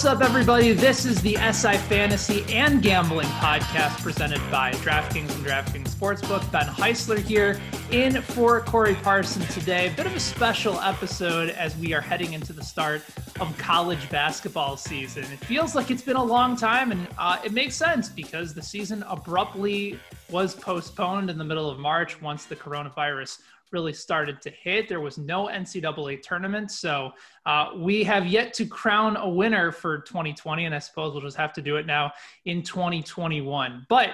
What's up, everybody? This is the SI Fantasy and Gambling Podcast presented by DraftKings and DraftKings Sportsbook. Ben Heisler here in for Corey Parson today. Bit of a special episode as we are heading into the start of college basketball season. It feels like it's been a long time, and uh, it makes sense because the season abruptly was postponed in the middle of March once the coronavirus really started to hit. There was no NCAA tournament. So uh, we have yet to crown a winner for 2020. And I suppose we'll just have to do it now in 2021. But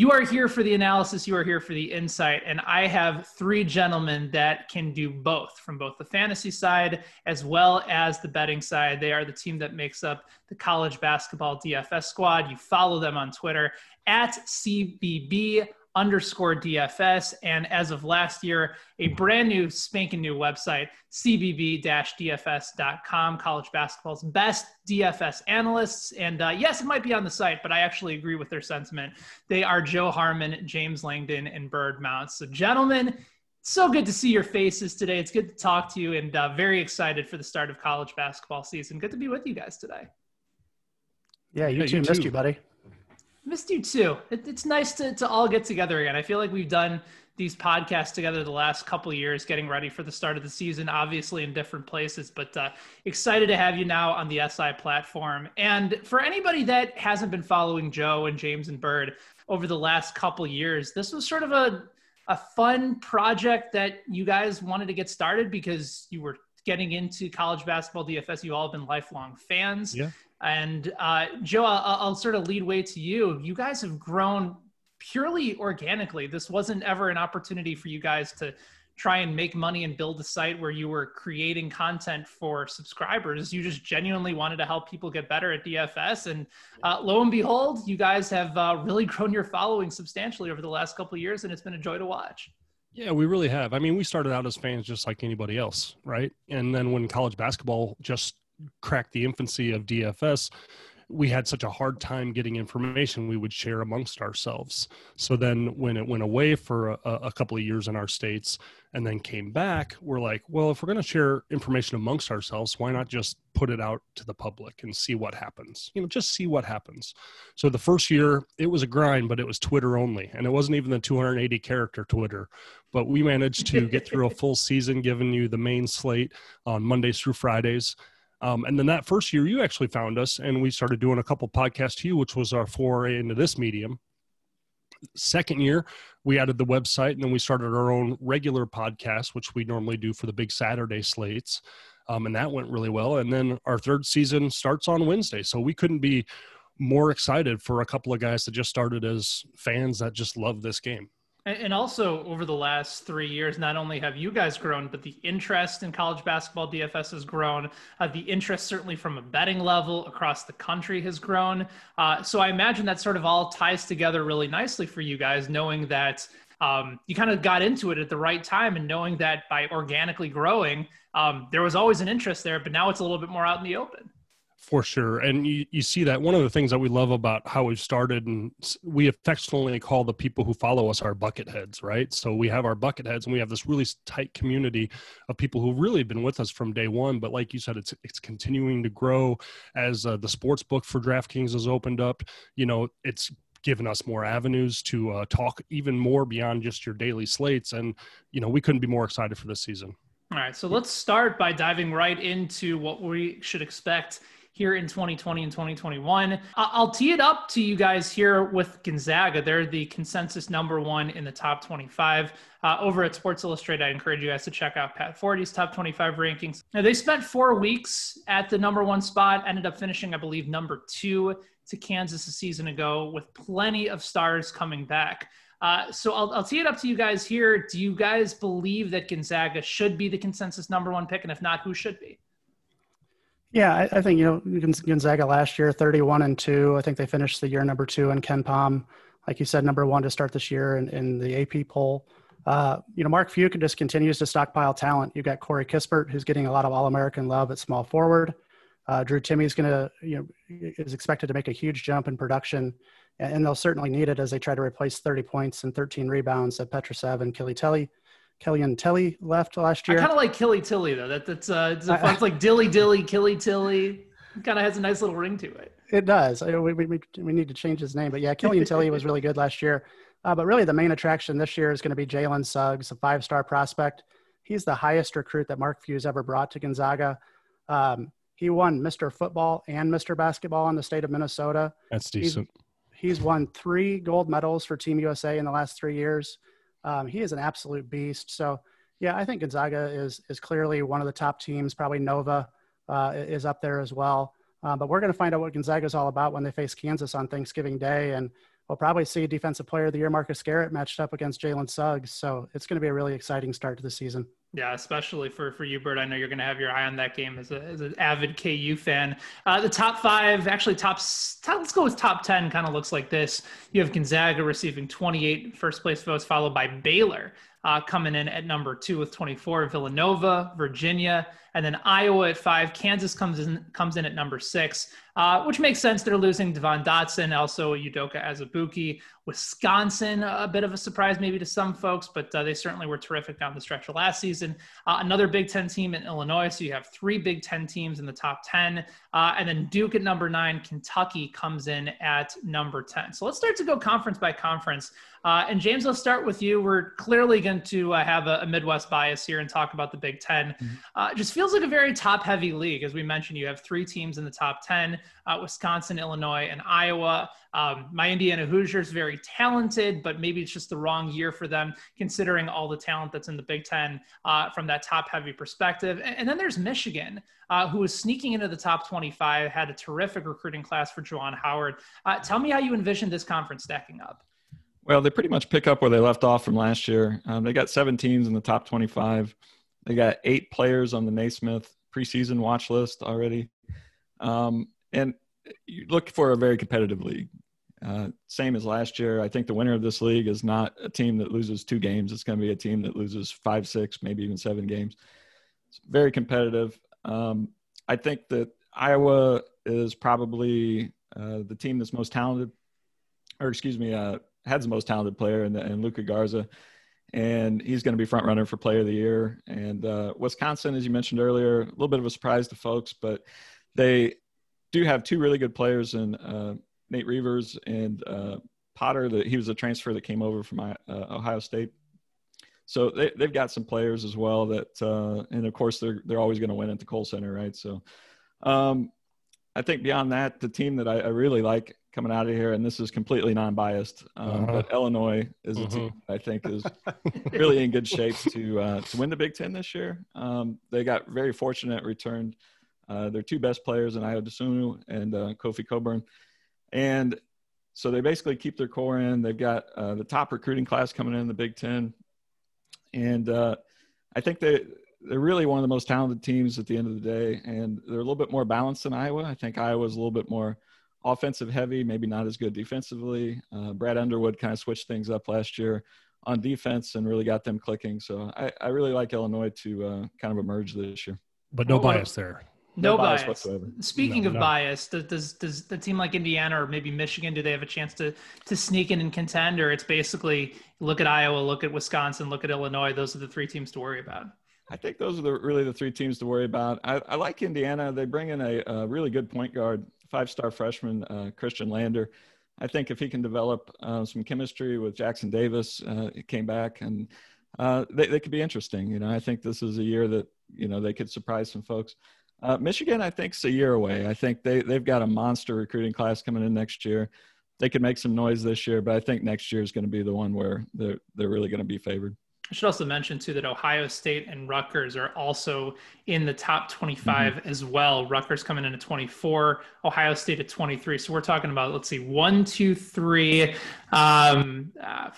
you are here for the analysis, you are here for the insight, and I have three gentlemen that can do both from both the fantasy side as well as the betting side. They are the team that makes up the college basketball DFS squad. You follow them on Twitter at CBB underscore DFS. And as of last year, a brand new spanking new website, cbb-dfs.com, college basketball's best DFS analysts. And uh, yes, it might be on the site, but I actually agree with their sentiment. They are Joe Harmon, James Langdon, and Bird Mounce. So gentlemen, so good to see your faces today. It's good to talk to you and uh, very excited for the start of college basketball season. Good to be with you guys today. Yeah, you yeah, too. You missed too. you, buddy. Missed you too. It, it's nice to, to all get together again. I feel like we've done these podcasts together the last couple years, getting ready for the start of the season, obviously in different places, but uh, excited to have you now on the SI platform. And for anybody that hasn't been following Joe and James and Bird over the last couple years, this was sort of a a fun project that you guys wanted to get started because you were getting into college basketball DFS. You all have been lifelong fans. Yeah. And uh, Joe, I'll, I'll sort of lead way to you. You guys have grown purely organically. This wasn't ever an opportunity for you guys to try and make money and build a site where you were creating content for subscribers. You just genuinely wanted to help people get better at DFS. And uh, lo and behold, you guys have uh, really grown your following substantially over the last couple of years, and it's been a joy to watch. Yeah, we really have. I mean, we started out as fans just like anybody else, right? And then when college basketball just cracked the infancy of DFS, we had such a hard time getting information we would share amongst ourselves. So then when it went away for a, a couple of years in our states and then came back, we're like, well, if we're going to share information amongst ourselves, why not just put it out to the public and see what happens? You know, just see what happens. So the first year, it was a grind, but it was Twitter only. And it wasn't even the 280 character Twitter. But we managed to get through a full season, giving you the main slate on Mondays through Fridays. Um, and then that first year, you actually found us, and we started doing a couple podcasts to you, which was our foray into this medium. Second year, we added the website, and then we started our own regular podcast, which we normally do for the big Saturday slates. Um, and that went really well. And then our third season starts on Wednesday. So we couldn't be more excited for a couple of guys that just started as fans that just love this game. And also, over the last three years, not only have you guys grown, but the interest in college basketball DFS has grown. Uh, the interest, certainly from a betting level across the country, has grown. Uh, so I imagine that sort of all ties together really nicely for you guys, knowing that um, you kind of got into it at the right time and knowing that by organically growing, um, there was always an interest there, but now it's a little bit more out in the open. For sure. And you, you see that one of the things that we love about how we've started, and we affectionately call the people who follow us our bucket heads, right? So we have our bucket heads and we have this really tight community of people who really been with us from day one. But like you said, it's, it's continuing to grow as uh, the sports book for DraftKings has opened up. You know, it's given us more avenues to uh, talk even more beyond just your daily slates. And, you know, we couldn't be more excited for this season. All right. So let's start by diving right into what we should expect here in 2020 and 2021. I'll tee it up to you guys here with Gonzaga. They're the consensus number one in the top 25. Uh, over at Sports Illustrated, I encourage you guys to check out Pat Forde's top 25 rankings. Now, they spent four weeks at the number one spot, ended up finishing, I believe, number two to Kansas a season ago with plenty of stars coming back. Uh, so I'll, I'll tee it up to you guys here. Do you guys believe that Gonzaga should be the consensus number one pick? And if not, who should be? Yeah, I, I, think you know Gonzaga last year, thirty-one and two. I think they finished the year number two in KenPom, like you said, number one to start this year in, in the AP poll. Uh, you know, Mark Few just continues to stockpile talent. You've got Corey Kispert, who's getting a lot of All-American love at small forward. Uh, Drew Timme is going to, you know, is expected to make a huge jump in production, and they'll certainly need it as they try to replace 30 points and 13 rebounds that Petrusev and Killy Telly Killian Tillie left last year. I kind of like Killy Tilly though. That, that's uh, it's, a, it's like Dilly Dilly Killy Tilly. Kind of has a nice little ring to it. It does. We, we, we need to change his name, but yeah, Killian Tilly was really good last year. Uh, but really, the main attraction this year is going to be Jalen Suggs, a five-star prospect. He's the highest recruit that Mark Few's ever brought to Gonzaga. Um, he won Mr. Football and Mr. Basketball in the state of Minnesota. That's decent. He's, he's won three gold medals for Team USA in the last three years. Um, he is an absolute beast. So, yeah, I think Gonzaga is is clearly one of the top teams. Probably Nova uh, is up there as well. Uh, but we're going to find out what Gonzaga is all about when they face Kansas on Thanksgiving Day, and we'll probably see Defensive Player of the Year Marcus Garrett matched up against Jalen Suggs. So it's going to be a really exciting start to the season. Yeah, especially for for you, Bert. I know you're going to have your eye on that game as, a, as an avid KU fan. Uh, the top five, actually, top, top let's go with top ten. Kind of looks like this. You have Gonzaga receiving 28 first place votes, followed by Baylor uh, coming in at number two with 24. Villanova, Virginia, and then Iowa at five. Kansas comes in comes in at number six, uh, which makes sense. They're losing Devon Dotson, also Udoka Azubuike. Wisconsin, a bit of a surprise maybe to some folks, but uh, they certainly were terrific down the stretch of last season. Uh, another Big Ten team in Illinois, so you have three Big Ten teams in the top ten, uh, and then Duke at number nine. Kentucky comes in at number ten. So let's start to go conference by conference. Uh, and James, let's start with you. We're clearly going to uh, have a, a, Midwest bias here and talk about the Big 10 mm-hmm. just feels like a very top heavy league. As we mentioned, you have three teams in the top 10 uh, Wisconsin, Illinois, and Iowa. Um, my Indiana Hoosiers, very talented, but maybe it's just the wrong year for them, considering all the talent that's in the Big Ten uh, from that top heavy perspective. And, and then there's Michigan, uh, who was sneaking into the top 25, had a terrific recruiting class for Juwan Howard. Uh, tell me how you envision this conference stacking up. Well, they pretty much pick up where they left off from last year. Um, they got seven teams in the top 25. They got eight players on the Naismith preseason watch list already. Um, and you look for a very competitive league. Uh, same as last year. I think the winner of this league is not a team that loses two games. It's going to be a team that loses five, six, maybe even seven games. It's very competitive. Um, I think that Iowa is probably uh, the team that's most talented, or excuse me, uh, has the most talented player in, in Luka Garza and he's going to be front runner for player of the year. And uh, Wisconsin, as you mentioned earlier, a little bit of a surprise to folks, but they do have two really good players in uh, Nate Reuvers and uh, Potter. That he was a transfer that came over from uh, Ohio State. So they, they've got some players as well that, uh, and of course they're they're always going to win at the Kohl Center, right? So um, I think beyond that, the team that I, I really like coming out of here, and this is completely non-biased, um, uh-huh. but Illinois is a team I think is really in good shape to uh, to win the Big Ten this year. Um, they got very fortunate returned uh, their two best players in Ayo Dosunmu and uh, Kofi Cockburn, and so they basically keep their core in. They've got uh, the top recruiting class coming in the Big Ten, and uh, I think they they're really one of the most talented teams at the end of the day, and they're a little bit more balanced than Iowa. I think Iowa's a little bit more offensive heavy, maybe not as good defensively. Uh, Brad Underwood kind of switched things up last year on defense and really got them clicking. So I, I really like Illinois to uh, kind of emerge this year. But no bias there. No, no bias. bias. whatsoever. Speaking no, of no. bias, does, does does the team like Indiana or maybe Michigan do they have a chance to to sneak in and contend, or it's basically look at Iowa, look at Wisconsin, look at Illinois. Those are the three teams to worry about. I think those are the, really the three teams to worry about. I, I like Indiana. They bring in a, a really good point guard, five-star freshman uh, Khristian Lander. I think if he can develop uh, some chemistry with Jackson Davis, uh, came back and uh, they, they could be interesting. You know, I think this is a year that you know they could surprise some folks. Uh, Michigan, I think, is a year away. I think they they've got a monster recruiting class coming in next year. They could make some noise this year, but I think next year is going to be the one where they're they're really going to be favored. I should also mention too that Ohio State and Rutgers are also in the top 25 mm-hmm. as well. Rutgers coming in at 24, Ohio State at 23. So we're talking about let's see, one, two, three, um, uh,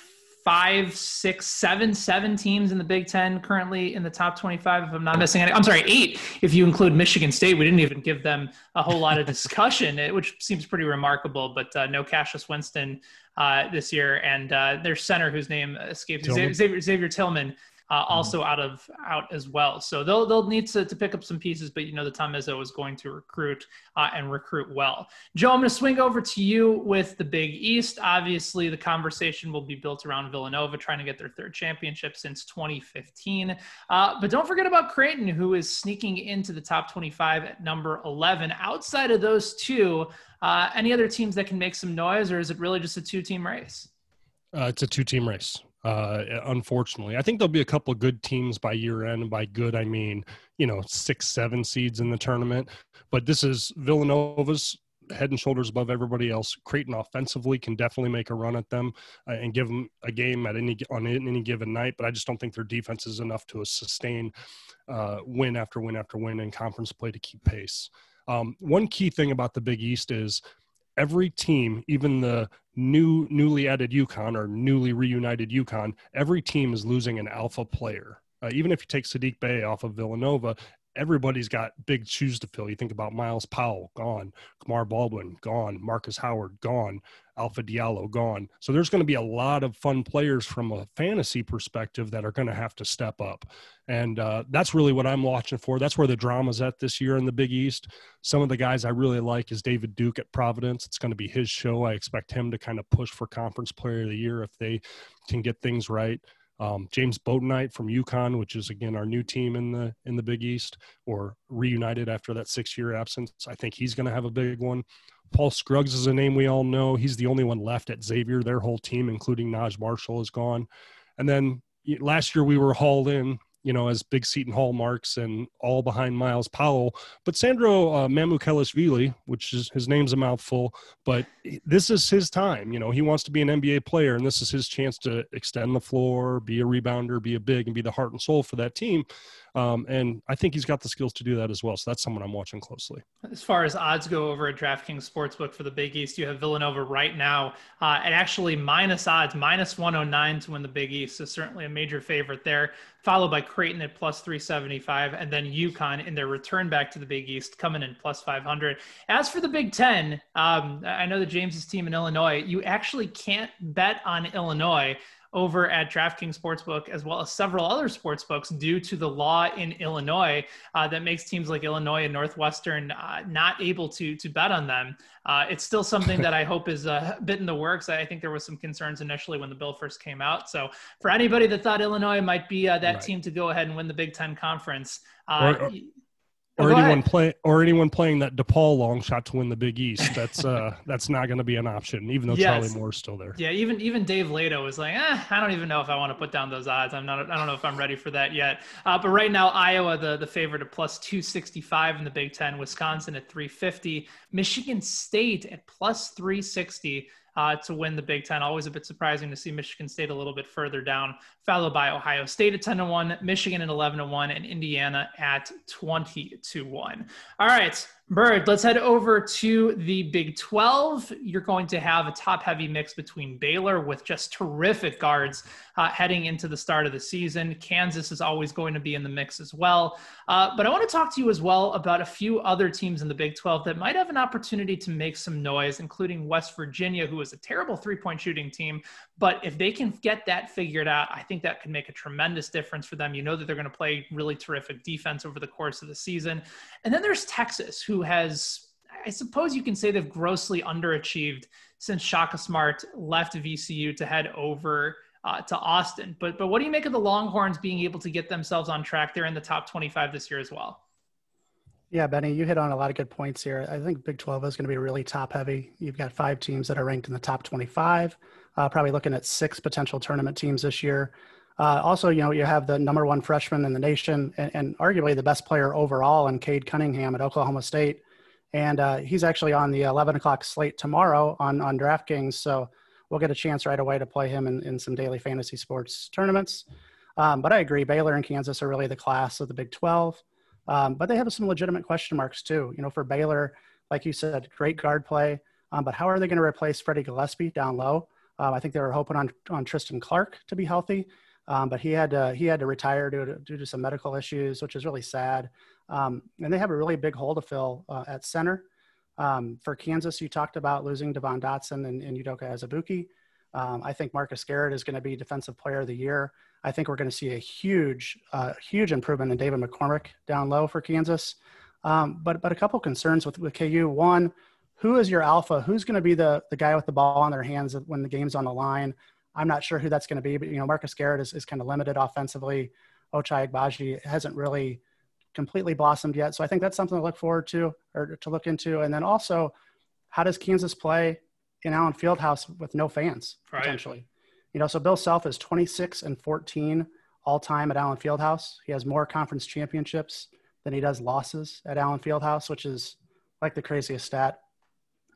five, six, seven, seven teams in the Big Ten currently in the top 25. If I'm not missing any, I'm sorry, eight if you include Michigan State. We didn't even give them a whole lot of discussion, which seems pretty remarkable. But uh, no Cassius Winston uh, this year, and uh, their center, whose name escapes me, Xavier, Xavier Tillman, uh, mm-hmm. also out of out as well. So they'll they'll need to, to pick up some pieces, but you know the Tom Izzo is going to recruit uh, and recruit well. Joe, I'm going to swing over to you with the Big East. Obviously, the conversation will be built around Villanova trying to get their third championship since 2015. Uh, but don't forget about Creighton, who is sneaking into the top 25 at number 11. Outside of those two, uh, any other teams that can make some noise, or is it really just a two-team race? Uh, it's a two-team race uh, unfortunately. I think there'll be a couple of good teams by year end. And by good, I mean, you know, six, seven seeds in the tournament. But this is Villanova's head and shoulders above everybody else. Creighton offensively can definitely make a run at them uh, and give them a game at any on any given night. But I just don't think their defense is enough to sustain uh, win after win after win in conference play to keep pace. Um, one key thing about the Big East is every team, even the new newly added UConn or newly reunited UConn, every team is losing an alpha player. Uh, even if you take Saddiq Bey off of Villanova, everybody's got big shoes to fill. You think about Myles Powell, gone. Kamar Baldwin, gone. Marcus Howard, gone. Alpha Diallo, gone. So there's going to be a lot of fun players from a fantasy perspective that are going to have to step up. And uh, that's really what I'm watching for. That's where the drama's at this year in the Big East. Some of the guys I really like is David Duke at Providence. It's going to be his show. I expect him to kind of push for Conference Player of the Year if they can get things right. Um, James Bouknight from UConn, which is again our new team in the in the Big East, or reunited after that six year absence. I think he's going to have a big one. Paul Scruggs is a name we all know. He's the only one left at Xavier. Their whole team, including Naji Marshall, is gone. And then last year we were hauled in you know, as big Seton Hall marks and all behind Myles Powell. But Sandro uh, Mamukelashvili, which is his name's a mouthful, but this is his time. You know, he wants to be an NBA player, and this is his chance to extend the floor, be a rebounder, be a big, and be the heart and soul for that team. Um, and I think he's got the skills to do that as well. So that's someone I'm watching closely. As far as odds go over at DraftKings Sportsbook for the Big East, you have Villanova right now uh, at actually minus odds, minus 109 to win the Big East. So certainly a major favorite there, followed by Creighton at plus 375, and then UConn in their return back to the Big East coming in plus 500. As for the Big Ten, um, I know that James's team in Illinois, you actually can't bet on Illinois over at DraftKings Sportsbook, as well as several other sports books, due to the law in Illinois uh, that makes teams like Illinois and Northwestern uh, not able to to bet on them. Uh, it's still something that I hope is a bit in the works. I think there was some concerns initially when the bill first came out. So for anybody that thought Illinois might be uh, that right. team to go ahead and win the Big Ten conference. Uh, or, or, or anyone play or anyone playing that DePaul long shot to win the Big East. That's uh that's not going to be an option, even though yes. Charlie Moore's still there. Yeah, even even Dave Lato was like, eh, I don't even know if I want to put down those odds. I'm not. I don't know if I'm ready for that yet. Uh, but right now, Iowa the the favorite at plus two sixty five in the Big Ten. Wisconsin at three fifty. Michigan State at plus three sixty uh, to win the Big Ten. Always a bit surprising to see Michigan State a little bit further down, followed by Ohio State at 10 to 1, Michigan at 11 to 1, and Indiana at 20 to 1. All right. Bird, let's head over to the Big 12. You're going to have a top heavy mix between Baylor with just terrific guards uh, heading into the start of the season. Kansas is always going to be in the mix as well. Uh, but I want to talk to you as well about a few other teams in the Big 12 that might have an opportunity to make some noise, including West Virginia, who is a terrible three point shooting team. But if they can get that figured out, I think that could make a tremendous difference for them. You know that they're going to play really terrific defense over the course of the season. And then there's Texas, who has, I suppose you can say they've grossly underachieved since Shaka Smart left VCU to head over uh, to Austin. But but what do you make of the Longhorns being able to get themselves on track? They're in the top 25 this year as well. Yeah, Benny, you hit on a lot of good points here. I think Big 12 is going to be really top heavy. You've got five teams that are ranked in the top 25, uh, probably looking at six potential tournament teams this year. Uh, also, you know, you have the number one freshman in the nation and, and arguably the best player overall in Cade Cunningham at Oklahoma State. And uh, he's actually on the 11 o'clock slate tomorrow on, on DraftKings. So we'll get a chance right away to play him in, in some daily fantasy sports tournaments. Um, but I agree, Baylor and Kansas are really the class of the Big 12. Um, but they have some legitimate question marks too. You know, for Baylor, like you said, great guard play. Um, but how are they going to replace Freddie Gillespie down low? Um, I think they were hoping on, on Tristan Clark to be healthy. Um, but he had to, he had to retire due to, due to some medical issues, which is really sad. Um, and they have a really big hole to fill uh, at center. Um, for Kansas, you talked about losing Devon Dotson and, and Udoka Azubuike. Um, I think Marcus Garrett is going to be Defensive Player of the Year. I think we're going to see a huge, uh, huge improvement in David McCormack down low for Kansas. Um, but but a couple concerns with, with KU. One, who is your alpha? Who's going to be the the guy with the ball in their hands when the game's on the line? I'm not sure who that's going to be, but you know Marcus Garrett is, is kind of limited offensively. Ochai Agbaji hasn't really completely blossomed yet. So I think that's something to look forward to or to look into. And then also, how does Kansas play in Allen Fieldhouse with no fans right. potentially? You know, so Bill Self is 26 and 14 all time at Allen Fieldhouse. He has more conference championships than he does losses at Allen Fieldhouse, which is like the craziest stat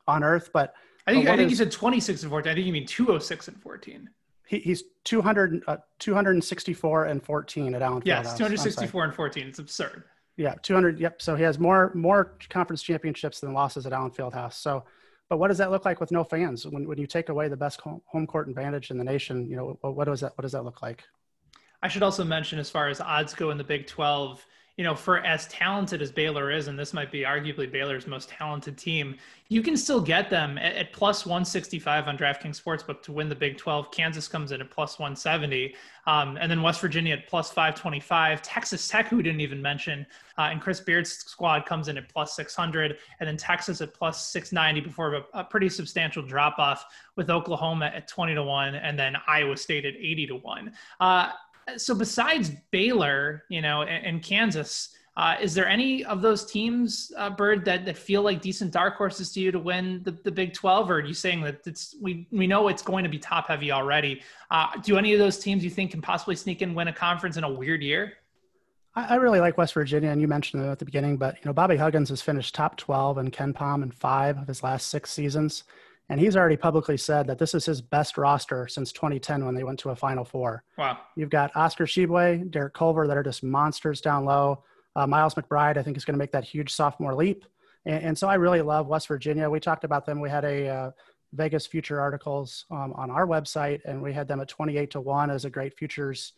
on earth. But I think I think is, you said 26 and 14. I think you mean 206 and 14 he, he's 200, uh, 264 and 14 at Allen Fieldhouse. Yes, 264 and 14. It's absurd. Yeah, 200. Yep. So he has more more conference championships than losses at Allen Fieldhouse. So, but what does that look like with no fans? When when you take away the best home court advantage in the nation, you know, what, what does that what does that look like? I should also mention, as far as odds go in the Big 12, you know, for as talented as Baylor is, and this might be arguably Baylor's most talented team, you can still get them at, at plus 165 on DraftKings Sportsbook to win the Big 12. Kansas comes in at plus 170, um, and then West Virginia at plus 525. Texas Tech, who we didn't even mention, uh, and Chris Beard's squad comes in at plus 600, and then Texas at plus 690 before a, a pretty substantial drop off with Oklahoma at 20 to 1, and then Iowa State at 80 to 1. Uh, so besides Baylor, you know, and, and Kansas, uh, is there any of those teams, uh, Bird, that, that feel like decent dark horses to you to win the, the Big 12? Or are you saying that it's we we know it's going to be top heavy already? Uh, do any of those teams you think can possibly sneak in win a conference in a weird year? I, really like West Virginia, and you mentioned it at the beginning, but you know Bobby Huggins has finished top 12 and KenPom in five of his last six seasons. And he's already publicly said that this is his best roster since 2010 when they went to a Final Four. Wow. You've got Oscar Tshiebwe, Derek Culver that are just monsters down low. Uh, Miles McBride, I think, is going to make that huge sophomore leap. And, and, so I really love West Virginia. We talked about them. We had a uh, Vegas future articles um, on our website, and we had them at 28 to 1 as a great futures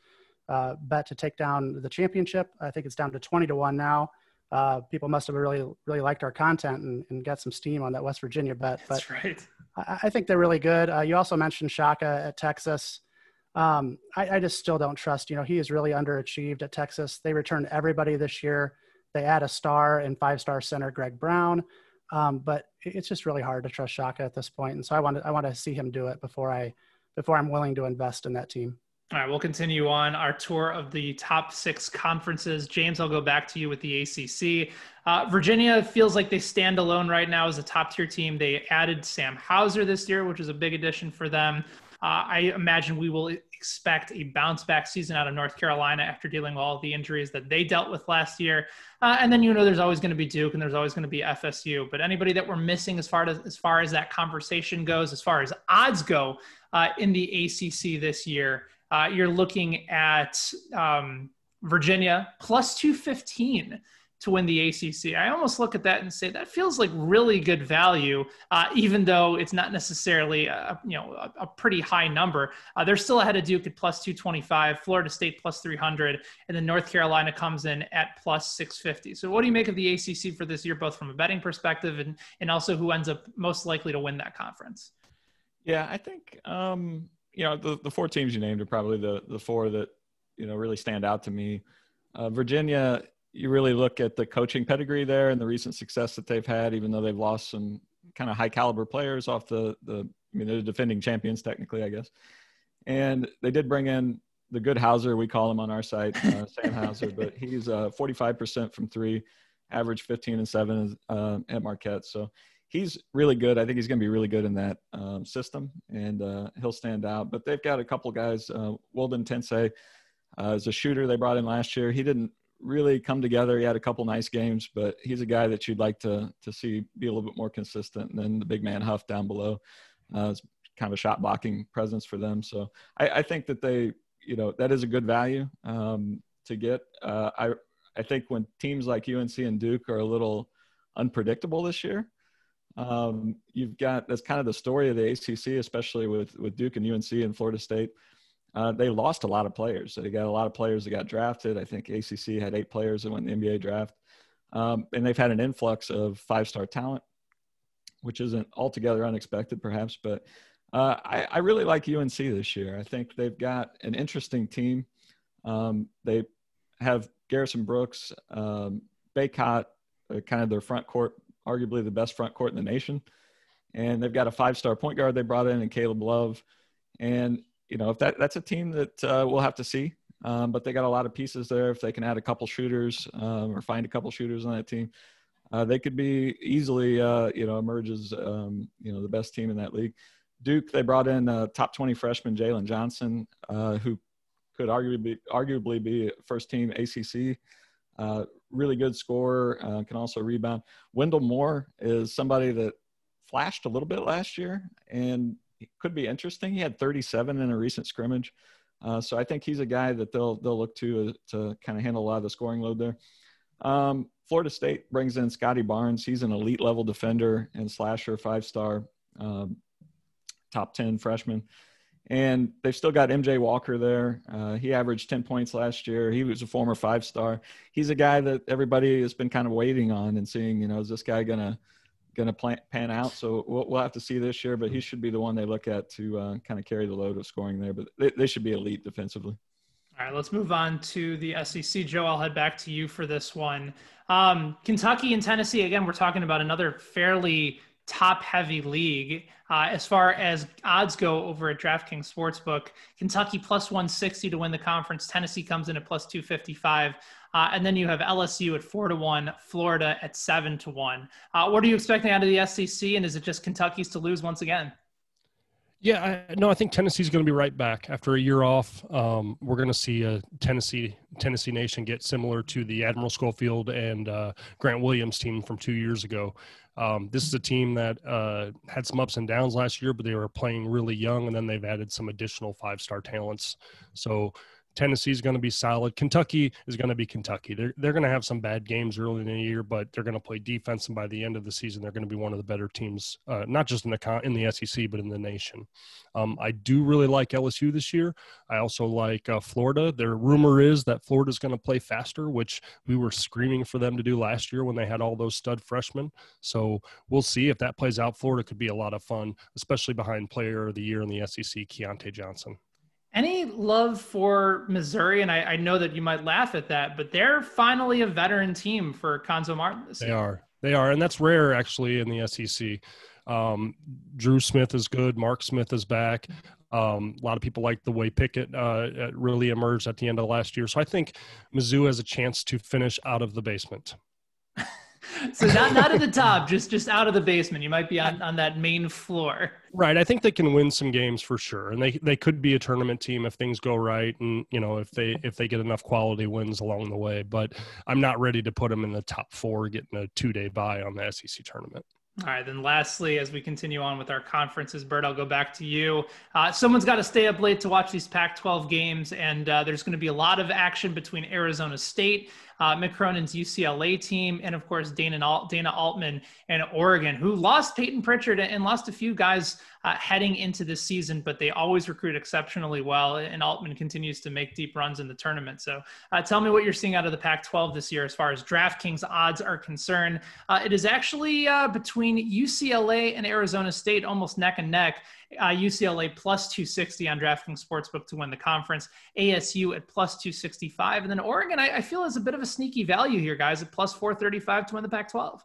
uh, bet to take down the championship. I think it's down to 20 to 1 now uh, people must have really really liked our content and, and got some steam on that West Virginia bet. That's but right. I, think they're really good. Uh, you also mentioned Shaka at Texas. Um, I, I, just still don't trust. You know, he is really underachieved at Texas. They returned everybody this year. They add a star and five star center Greg Brown, um, but it's just really hard to trust Shaka at this point. And so I want to I want to see him do it before I before I'm willing to invest in that team. All right, we'll continue on our tour of the top six conferences. James, I'll go back to you with the ACC. Uh, Virginia feels like they stand alone right now as a top tier team. They added Sam Hauser this year, which is a big addition for them. Uh, I imagine we will expect a bounce back season out of North Carolina after dealing with all the injuries that they dealt with last year. Uh, and then you know there's always going to be Duke and there's always going to be FSU. But anybody that we're missing as far as as far as that conversation goes, as far as odds go uh, in the ACC this year, uh, you're looking at um, Virginia plus 215 to win the ACC. I almost look at that and say that feels like really good value, uh, even though it's not necessarily a, you know a, a pretty high number. Uh, they're still ahead of Duke at plus 225, Florida State plus 300, and then North Carolina comes in at plus 650. So, what do you make of the ACC for this year, both from a betting perspective and and also who ends up most likely to win that conference? Yeah, I think um, you know the the four teams you named are probably the the four that you know really stand out to me. Uh, Virginia you really look at the coaching pedigree there and the recent success that they've had, even though they've lost some kind of high caliber players off the the. I mean, they're defending champions technically, I guess. And they did bring in the good Hauser, we call him on our site, uh, Sam Hauser, but he's uh, 45% from three, average 15 and seven uh, at Marquette. So he's really good. I think he's going to be really good in that um, system, and uh, he'll stand out. But they've got a couple guys. Uh, Woldetensae uh, is a shooter they brought in last year. He didn't really come together. He had a couple nice games, but he's a guy that you'd like to to see be a little bit more consistent. And then the big man Huff down below uh, is kind of a shot blocking presence for them. So I, I, think that they, you know, that is a good value um, to get. Uh, I I think when teams like UNC and Duke are a little unpredictable this year. Um, you've got that's kind of the story of the ACC, especially with with Duke and UNC and Florida State. Uh, they lost a lot of players. They got a lot of players that got drafted. I think ACC had eight players that went in the NBA draft. Um, and they've had an influx of five star talent, which isn't altogether unexpected, perhaps. But uh, I, I, really like UNC this year. I think they've got an interesting team. Um, they have Garrison Brooks, um, Bacot, uh, kind of their front court, arguably the best front court in the nation. And they've got a five star point guard they brought in, and Caleb Love. And you know, if that that's a team that uh, we'll have to see. Um, but they got a lot of pieces there. If they can add a couple shooters um, or find a couple shooters on that team, uh, they could be easily, uh, you know, emerge as um, you know the best team in that league. Duke, they brought in uh, top 20 freshman Jalen Johnson, uh, who could arguably be, arguably be first team ACC. Really good scorer, uh, can also rebound. Wendell Moore is somebody that flashed a little bit last year, and could be interesting. He had 37 in a recent scrimmage. Uh, so I think he's a guy that they'll they'll look to uh, to kind of handle a lot of the scoring load there. Um, Florida State brings in Scottie Barnes. He's an elite level defender and slasher, five star, um, top 10 freshman. And they've still got MJ Walker there. Uh, he averaged 10 points last year. He was a former five star. He's a guy that everybody has been kind of waiting on and seeing, you know, is this guy going to going to pan out. So we'll, we'll, have to see this year, but he should be the one they look at to uh, kind of carry the load of scoring there. But they, they, should be elite defensively. All right, let's move on to the SEC. Joe, I'll head back to you for this one. Um, Kentucky and Tennessee, again, we're talking about another fairly top heavy league. Uh, as far as odds go over at DraftKings Sportsbook, Kentucky plus 160 to win the conference. Tennessee comes in at plus 255. Uh, and then you have LSU at four to one, Florida at seven to one. Uh, what are you expecting out of the SEC? And is it just Kentucky's to lose once again? Yeah, I, no, I think Tennessee's going to be right back after a year off. Um, we're going to see a Tennessee Tennessee Nation get similar to the Admiral Schofield and uh, Grant Williams team from two years ago. Um, this is a team that uh, had some ups and downs last year, but they were playing really young, and then they've added some additional five star talents. So Tennessee is going to be solid. Kentucky is going to be Kentucky. They're, they're going to have some bad games early in the year, but they're going to play defense, and by the end of the season, they're going to be one of the better teams, uh, not just in the in the SEC, but in the nation. Um, I do really like LSU this year. I also like uh, Florida. Their rumor is that Florida is going to play faster, which we were screaming for them to do last year when they had all those stud freshmen. So we'll see if that plays out. Florida could be a lot of fun, especially behind Player of the Year in the SEC, Keyontae Johnson. Any love for Missouri? And I, I, know that you might laugh at that, but they're finally a veteran team for Cuonzo Martin this they year. They are. They are. And that's rare, actually, in the SEC. Um, Dru Smith is good. Mark Smith is back. Um, a lot of people like the way Pickett uh, really emerged at the end of last year. So I think Mizzou has a chance to finish out of the basement. So not not at the top, just just out of the basement. You might be on, on that main floor. Right. I think they can win some games for sure. And they they could be a tournament team if things go right and you know if they if they get enough quality wins along the way. But I'm not ready to put them in the top four getting a two day buy on the SEC tournament. All right, then lastly, as we continue on with our conferences, Bert, I'll go back to you. Uh, someone's got to stay up late to watch these Pac 12 games, and uh, there's going to be a lot of action between Arizona State uh, Mick Cronin's UCLA team, and of course Dana Alt- Dana Altman and Oregon, who lost Payton Pritchard and lost a few guys uh, heading into this season, but they always recruit exceptionally well. And Altman continues to make deep runs in the tournament. So uh, tell me what you're seeing out of the Pac 12 this year as far as DraftKings odds are concerned. Uh, it is actually uh, between UCLA and Arizona State, almost neck and neck. Uh, UCLA plus 260 on DraftKings Sportsbook to win the conference. ASU at plus 265. And then Oregon, I, I feel, is a bit of a sneaky value here, guys, at plus 435 to win the Pac 12.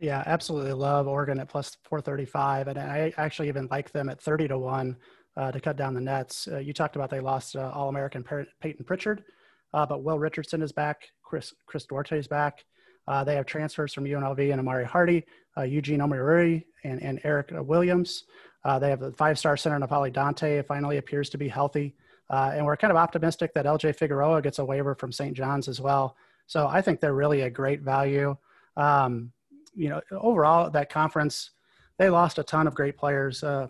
Yeah, absolutely love Oregon at plus 435. And I actually even like them at 30 to 1 uh, to cut down the nets. Uh, you talked about they lost uh, All American Payton Pritchard, uh, but Will Richardson is back. Chris, Chris Duarte is back. Uh, they have transfers from UNLV and Amauri Hardy, uh, Eugene Omoruyi, and, and Eric Williams. They have the five star center N'Faly Dante finally appears to be healthy. and we're kind of optimistic that LJ Figueroa gets a waiver from St. John's as well. So I think they're really a great value. Um, you know, overall that conference, they lost a ton of great players. Uh,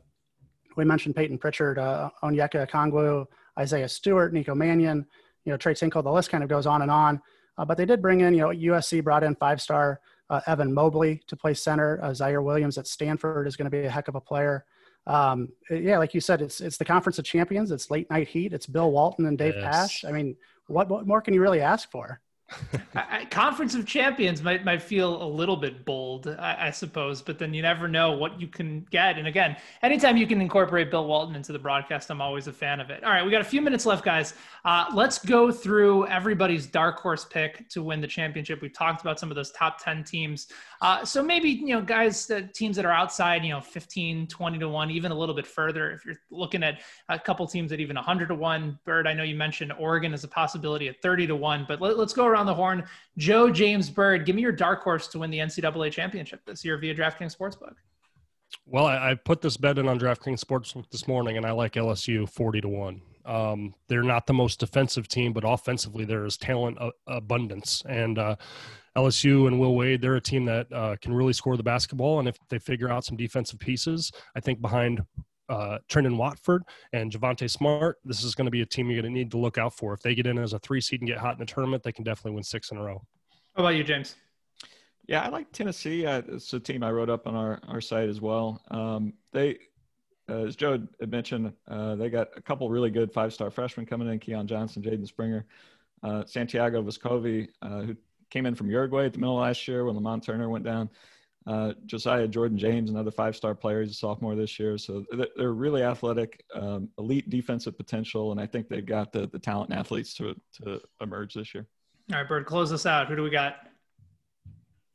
we mentioned Payton Pritchard, uh, Onyeka Okongwu, Isaiah Stewart, Nico Mannion, you know, Tres Tinkle, the list kind of goes on and on. Uh, but they did bring in, you know, USC brought in five-star uh, Evan Mobley to play center. Uh, Ziaire Williams at Stanford is going to be a heck of a player. Um, yeah, like you said, it's it's the Conference of Champions. It's late night heat. It's Bill Walton and Dave yes. Pasch. I mean, what what more can you really ask for? I, Conference of Champions might might feel a little bit bold, I, I, suppose, but then you never know what you can get. And again, anytime you can incorporate Bill Walton into the broadcast, I'm always a fan of it. All right, we got a few minutes left, guys. Uh, let's go through everybody's dark horse pick to win the championship. We've talked about some of those top 10 teams. Uh, so maybe, you know, guys, the teams that are outside, you know, 15, 20 to 1, even a little bit further. If you're looking at a couple teams at even 100 to 1, Bird, I know you mentioned Oregon as a possibility at 30 to 1, but let, let's go around the horn. Joe James Bird, give me your dark horse to win the NCAA championship this year via DraftKings Sportsbook. Well, I, I put this bet in on DraftKings Sportsbook this morning, and I like LSU 40 to 1. Um, they're not the most defensive team, but offensively there is talent abundance. And uh, LSU and Will Wade, they're a team that uh, can really score the basketball. And if they figure out some defensive pieces, I think behind uh, Trendon Watford and Javonte Smart, this is going to be a team you're going to need to look out for. If they get in as a three seed and get hot in the tournament, they can definitely win six in a row. How about you, James? Yeah, I like Tennessee. Uh, it's a team I wrote up on our, our site as well. Um, they, uh, as Joe had mentioned, uh, they got a couple really good five star freshmen coming in Keon Johnson, Jaden Springer, uh, Santiago Vescovi, uh, who came in from Uruguay at the middle of last year when Lamonte Turner went down. Uh, Josiah Jordan James, another five star player, he's a sophomore this year. So they're really athletic, um, elite defensive potential, and I think they've got the, the talent and athletes to, to emerge this year. All right, Bird, close us out. Who do we got?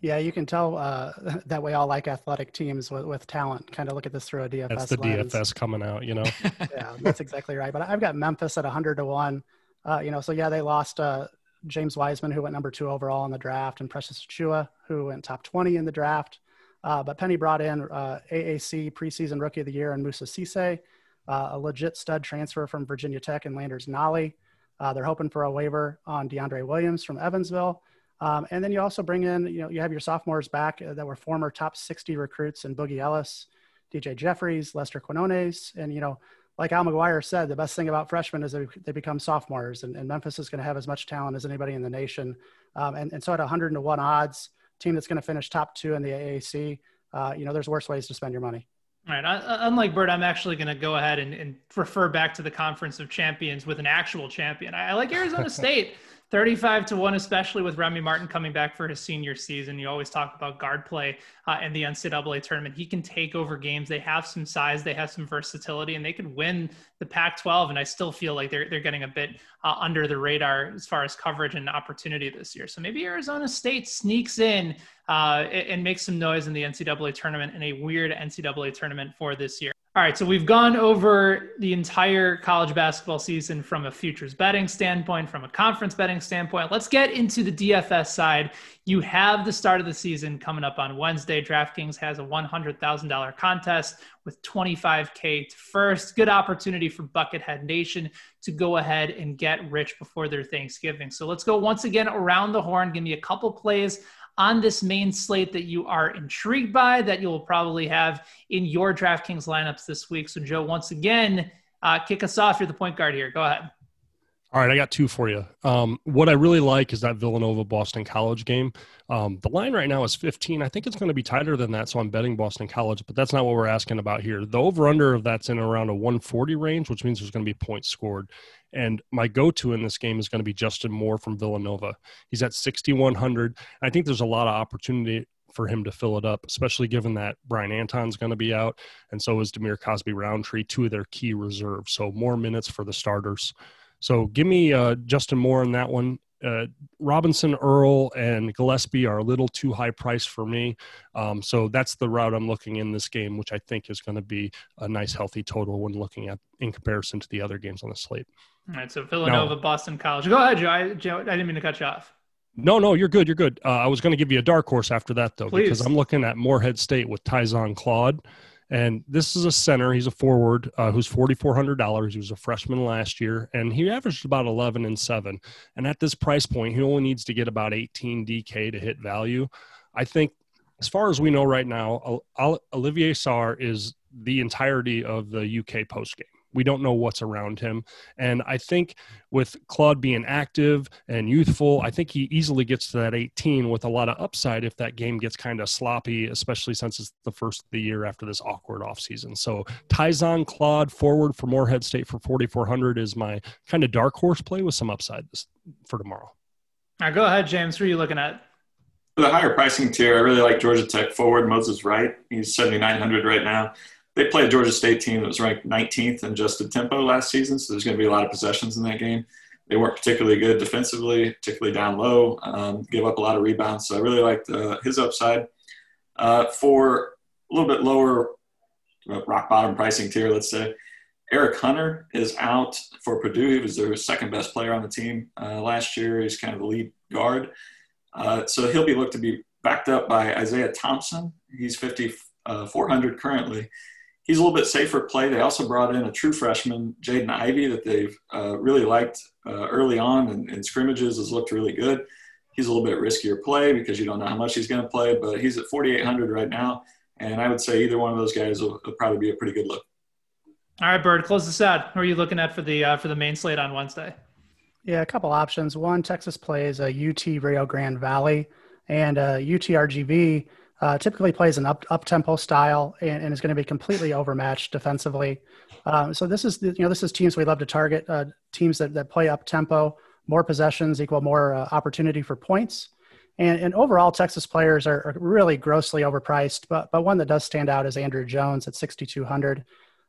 Yeah, you can tell uh, that we all like athletic teams with, with talent. Kind of look at this through a DFS. That's the lens. DFS coming out, you know. yeah, that's exactly right. But I've got Memphis at 100 to one. Uh, you know, so yeah, they lost uh, James Wiseman, who went number two overall in the draft, and Precious Chua, who went top 20 in the draft. Uh, but Penny brought in uh, AAC preseason rookie of the year and Moussa Cisse, uh, a legit stud transfer from Virginia Tech and Landers Nolley. Uh, they're hoping for a waiver on DeAndre Williams from Evansville. Um, and then you also bring in, you know, you have your sophomores back uh, that were former top 60 recruits in Boogie Ellis, DJ Jeffries, Lester Quinones. And, you know, like Al McGuire said, the best thing about freshmen is they become sophomores, and, and Memphis is going to have as much talent as anybody in the nation. Um, and, and so at 100 to 1 odds, team that's going to finish top two in the AAC, uh, you know, there's worse ways to spend your money. All right. Uh, unlike Bird, I'm actually going to go ahead and, and, refer back to the Conference of Champions with an actual champion. I, I like Arizona State. 35 to 1, especially with Remy Martin coming back for his senior season. You always talk about guard play uh, in the NCAA tournament. He can take over games. They have some size, they have some versatility, and they could win the Pac 12. And I still feel like they're, they're getting a bit uh, under the radar as far as coverage and opportunity this year. So maybe Arizona State sneaks in uh, and makes some noise in the NCAA tournament in a weird NCAA tournament for this year. All right, so we've gone over the entire college basketball season from a futures betting standpoint, from a conference betting standpoint. Let's get into the DFS side. You have the start of the season coming up on Wednesday. DraftKings has a $100,000 contest with 25K to first. Good opportunity for Buckethead Nation to go ahead and get rich before their Thanksgiving. So let's go once again around the horn. Give me a couple plays on this main slate that you are intrigued by that you'll probably have in your DraftKings lineups this week. So, Joe, once again, uh, kick us off. You're the point guard here. Go ahead. All right, I got two for you. Um, what I really like is that Villanova Boston College game. Um, the line right now is 15. I think it's going to be tighter than that, so I'm betting Boston College, but that's not what we're asking about here. The over under of that's in around a 140 range, which means there's going to be points scored. And my go to in this game is going to be Justin Moore from Villanova. He's at 6,100. I think there's a lot of opportunity for him to fill it up, especially given that Bryan Antoine's going to be out, and so is Dhamir Cosby Roundtree, two of their key reserves. So more minutes for the starters. So give me uh, Justin Moore in that one. Uh, Robinson, Earl, and Gillespie are a little too high priced for me. Um, so that's the route I'm looking in this game, which I think is going to be a nice, healthy total when looking at in comparison to the other games on the slate. All right. So Villanova, now, Boston College. Go ahead, Joe. I, Joe. I didn't mean to cut you off. No, no, you're good. You're good. Uh, I was going to give you a dark horse after that, though, Please. because I'm looking at Morehead State with Tyzhaun Claude. And this is a center. He's a forward uh, who's forty four hundred dollars. He was a freshman last year, and he averaged about eleven and seven. And at this price point, he only needs to get about eighteen DK to hit value. I think, as far as we know right now, Olivier Sarr is the entirety of the UK post game we don't know what's around him. And I think with Claude being active and youthful, I think he easily gets to that 18 with a lot of upside if that game gets kind of sloppy, especially since it's the first of the year after this awkward offseason. So Tyzhaun Claude forward for Morehead State for 4,400 is my kind of dark horse play with some upside this, for tomorrow. All right, go ahead, James. Who are you looking at? For the higher pricing tier, I really like Georgia Tech forward Moses Wright. He's 7,900 right now they play a Georgia State team that was ranked 19th in adjusted tempo last season, so there's going to be a lot of possessions in that game. They weren't particularly good defensively, particularly down low, um, give up a lot of rebounds. So I really liked uh, his upside. Uh, for a little bit lower uh, rock bottom pricing tier, let's say, Eric Hunter is out for Purdue. He was their second best player on the team uh, last year. He's kind of the lead guard. Uh, so he'll be looked to be backed up by Isaiah Thompson. He's 5,400 uh, currently he's a little bit safer play. They also brought in a true freshman, Jaden Ivey, that they've uh, really liked uh, early on and, in, scrimmages, has looked really good. He's a little bit riskier play because you don't know how much he's going to play, but he's at 4,800 right now. And I would say either one of those guys will, will, probably be a pretty good look. All right, Bird, close this out. Who are you looking at for the uh, for the main slate on Wednesday? Yeah, a couple options. One, Texas plays a UT Rio Grande Valley and a UT RGV uh, typically plays an up up tempo style and, and, is going to be completely overmatched defensively. Um, so this is you know this is teams we love to target uh, teams that, that play up tempo, more possessions equal more uh, opportunity for points. And, and overall, Texas players are, are, really grossly overpriced, but but one that does stand out is Andrew Jones at 6,200.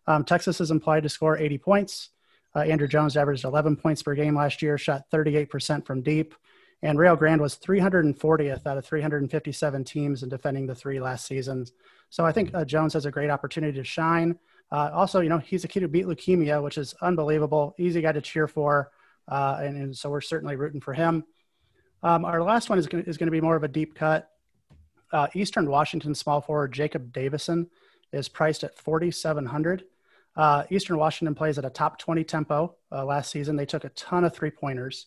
Um, Texas is implied to score 80 points. Uh, Andrew Jones averaged 11 points per game last year, shot 38% from deep. And Rio Grande was 340th out of 357 teams in defending the three last seasons. So I think uh, Jones has a great opportunity to shine. Uh, also, you know, he's a kid who beat leukemia, which is unbelievable. Easy guy to cheer for. Uh, and, and, so we're certainly rooting for him. Um, our last one is going to be more of a deep cut. Uh, Eastern Washington small forward Jacob Davison is priced at 4,700. Uh, Eastern Washington plays at a top 20 tempo. Uh, last season, they took a ton of three pointers.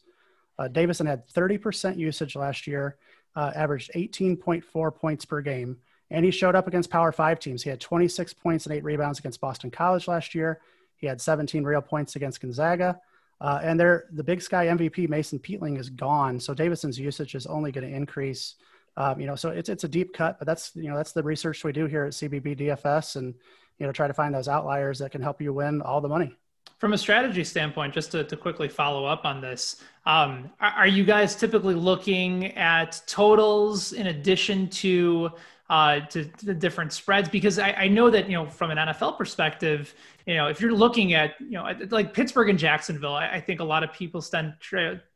Uh, Davison had 30% usage last year, uh, averaged 18.4 points per game, and he showed up against Power Five teams. He had 26 points and eight rebounds against Boston College last year. He had 17 real points against Gonzaga. Uh, and the Big Sky MVP Mason Peatling is gone, so Davison's usage is only going to increase. Um, you know, so it's it's a deep cut, but that's you know that's the research we do here at CBB DFS, and you know try to find those outliers that can help you win all the money from a strategy standpoint, just to, to quickly follow up on this, um, are, are, you guys typically looking at totals in addition to uh, to, to the different spreads? Because I, I, know that you know from an NFL perspective, you know if you're looking at you know like Pittsburgh and Jacksonville, I, I think a lot of people stand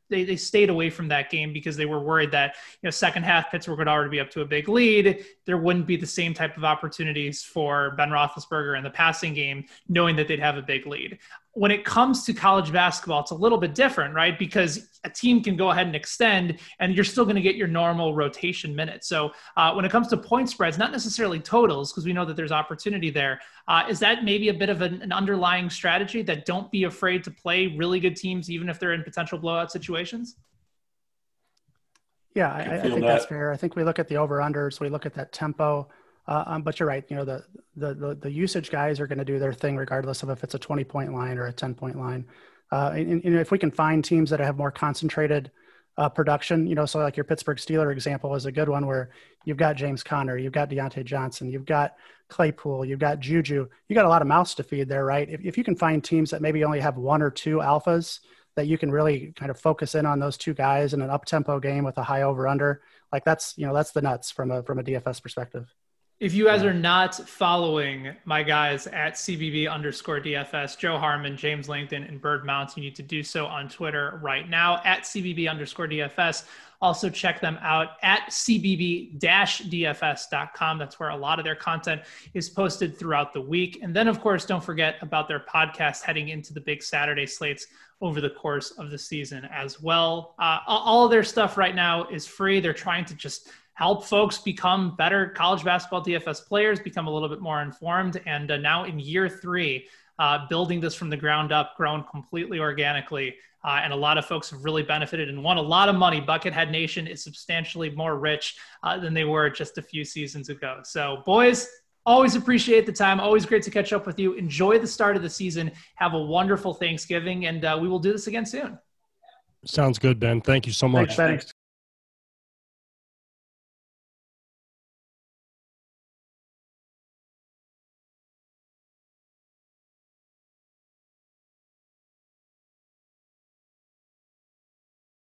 they, they stayed away from that game because they were worried that you know second half Pittsburgh would already be up to a big lead. There wouldn't be the same type of opportunities for Ben Roethlisberger in the passing game, knowing that they'd have a big lead when it comes to college basketball, it's a little bit different, right? Because a team can go ahead and extend, and you're still going to get your normal rotation minutes. So uh, when it comes to point spreads, not necessarily totals, because we know that there's opportunity there. Uh, is that maybe a bit of an, an, underlying strategy that don't be afraid to play really good teams, even if they're in potential blowout situations? Yeah, I, I think that. that's fair. I think we look at the over unders, we look at that tempo. Uh, um, but you're right. You know, the, the, the, the usage guys are going to do their thing regardless of if it's a 20 point line or a 10 point line. Uh, and, and, if we can find teams that have more concentrated uh, production, you know, so like your Pittsburgh Steeler example is a good one where you've got James Conner, you've got Diontae Johnson, you've got Claypool, you've got Juju, you got a lot of mouths to feed there, right? If, if you can find teams that maybe only have one or two alphas that you can really kind of focus in on those two guys in an up tempo game with a high over under, like that's, you know, that's the nuts from a, from a DFS perspective. If you guys are not following my guys at CBB underscore DFS, Joe Harmon, James Langdon, and Bird Mounce, you need to do so on Twitter right now at CBB underscore DFS. Also, check them out at cbb dfs.com. That's where a lot of their content is posted throughout the week. And then, of course, don't forget about their podcast heading into the big Saturday slates over the course of the season as well. Uh, all of their stuff right now is free. They're trying to just help folks become better college basketball DFS players, become a little bit more informed. And uh, now in year three, uh, building this from the ground up, grown completely organically. Uh, and a lot of folks have really benefited and won a lot of money. Buckethead Nation is substantially more rich uh, than they were just a few seasons ago. So, boys, always appreciate the time. Always great to catch up with you. Enjoy the start of the season. Have a wonderful Thanksgiving, and uh, we will do this again soon. Sounds good, Ben. Thank you so much. Thanks,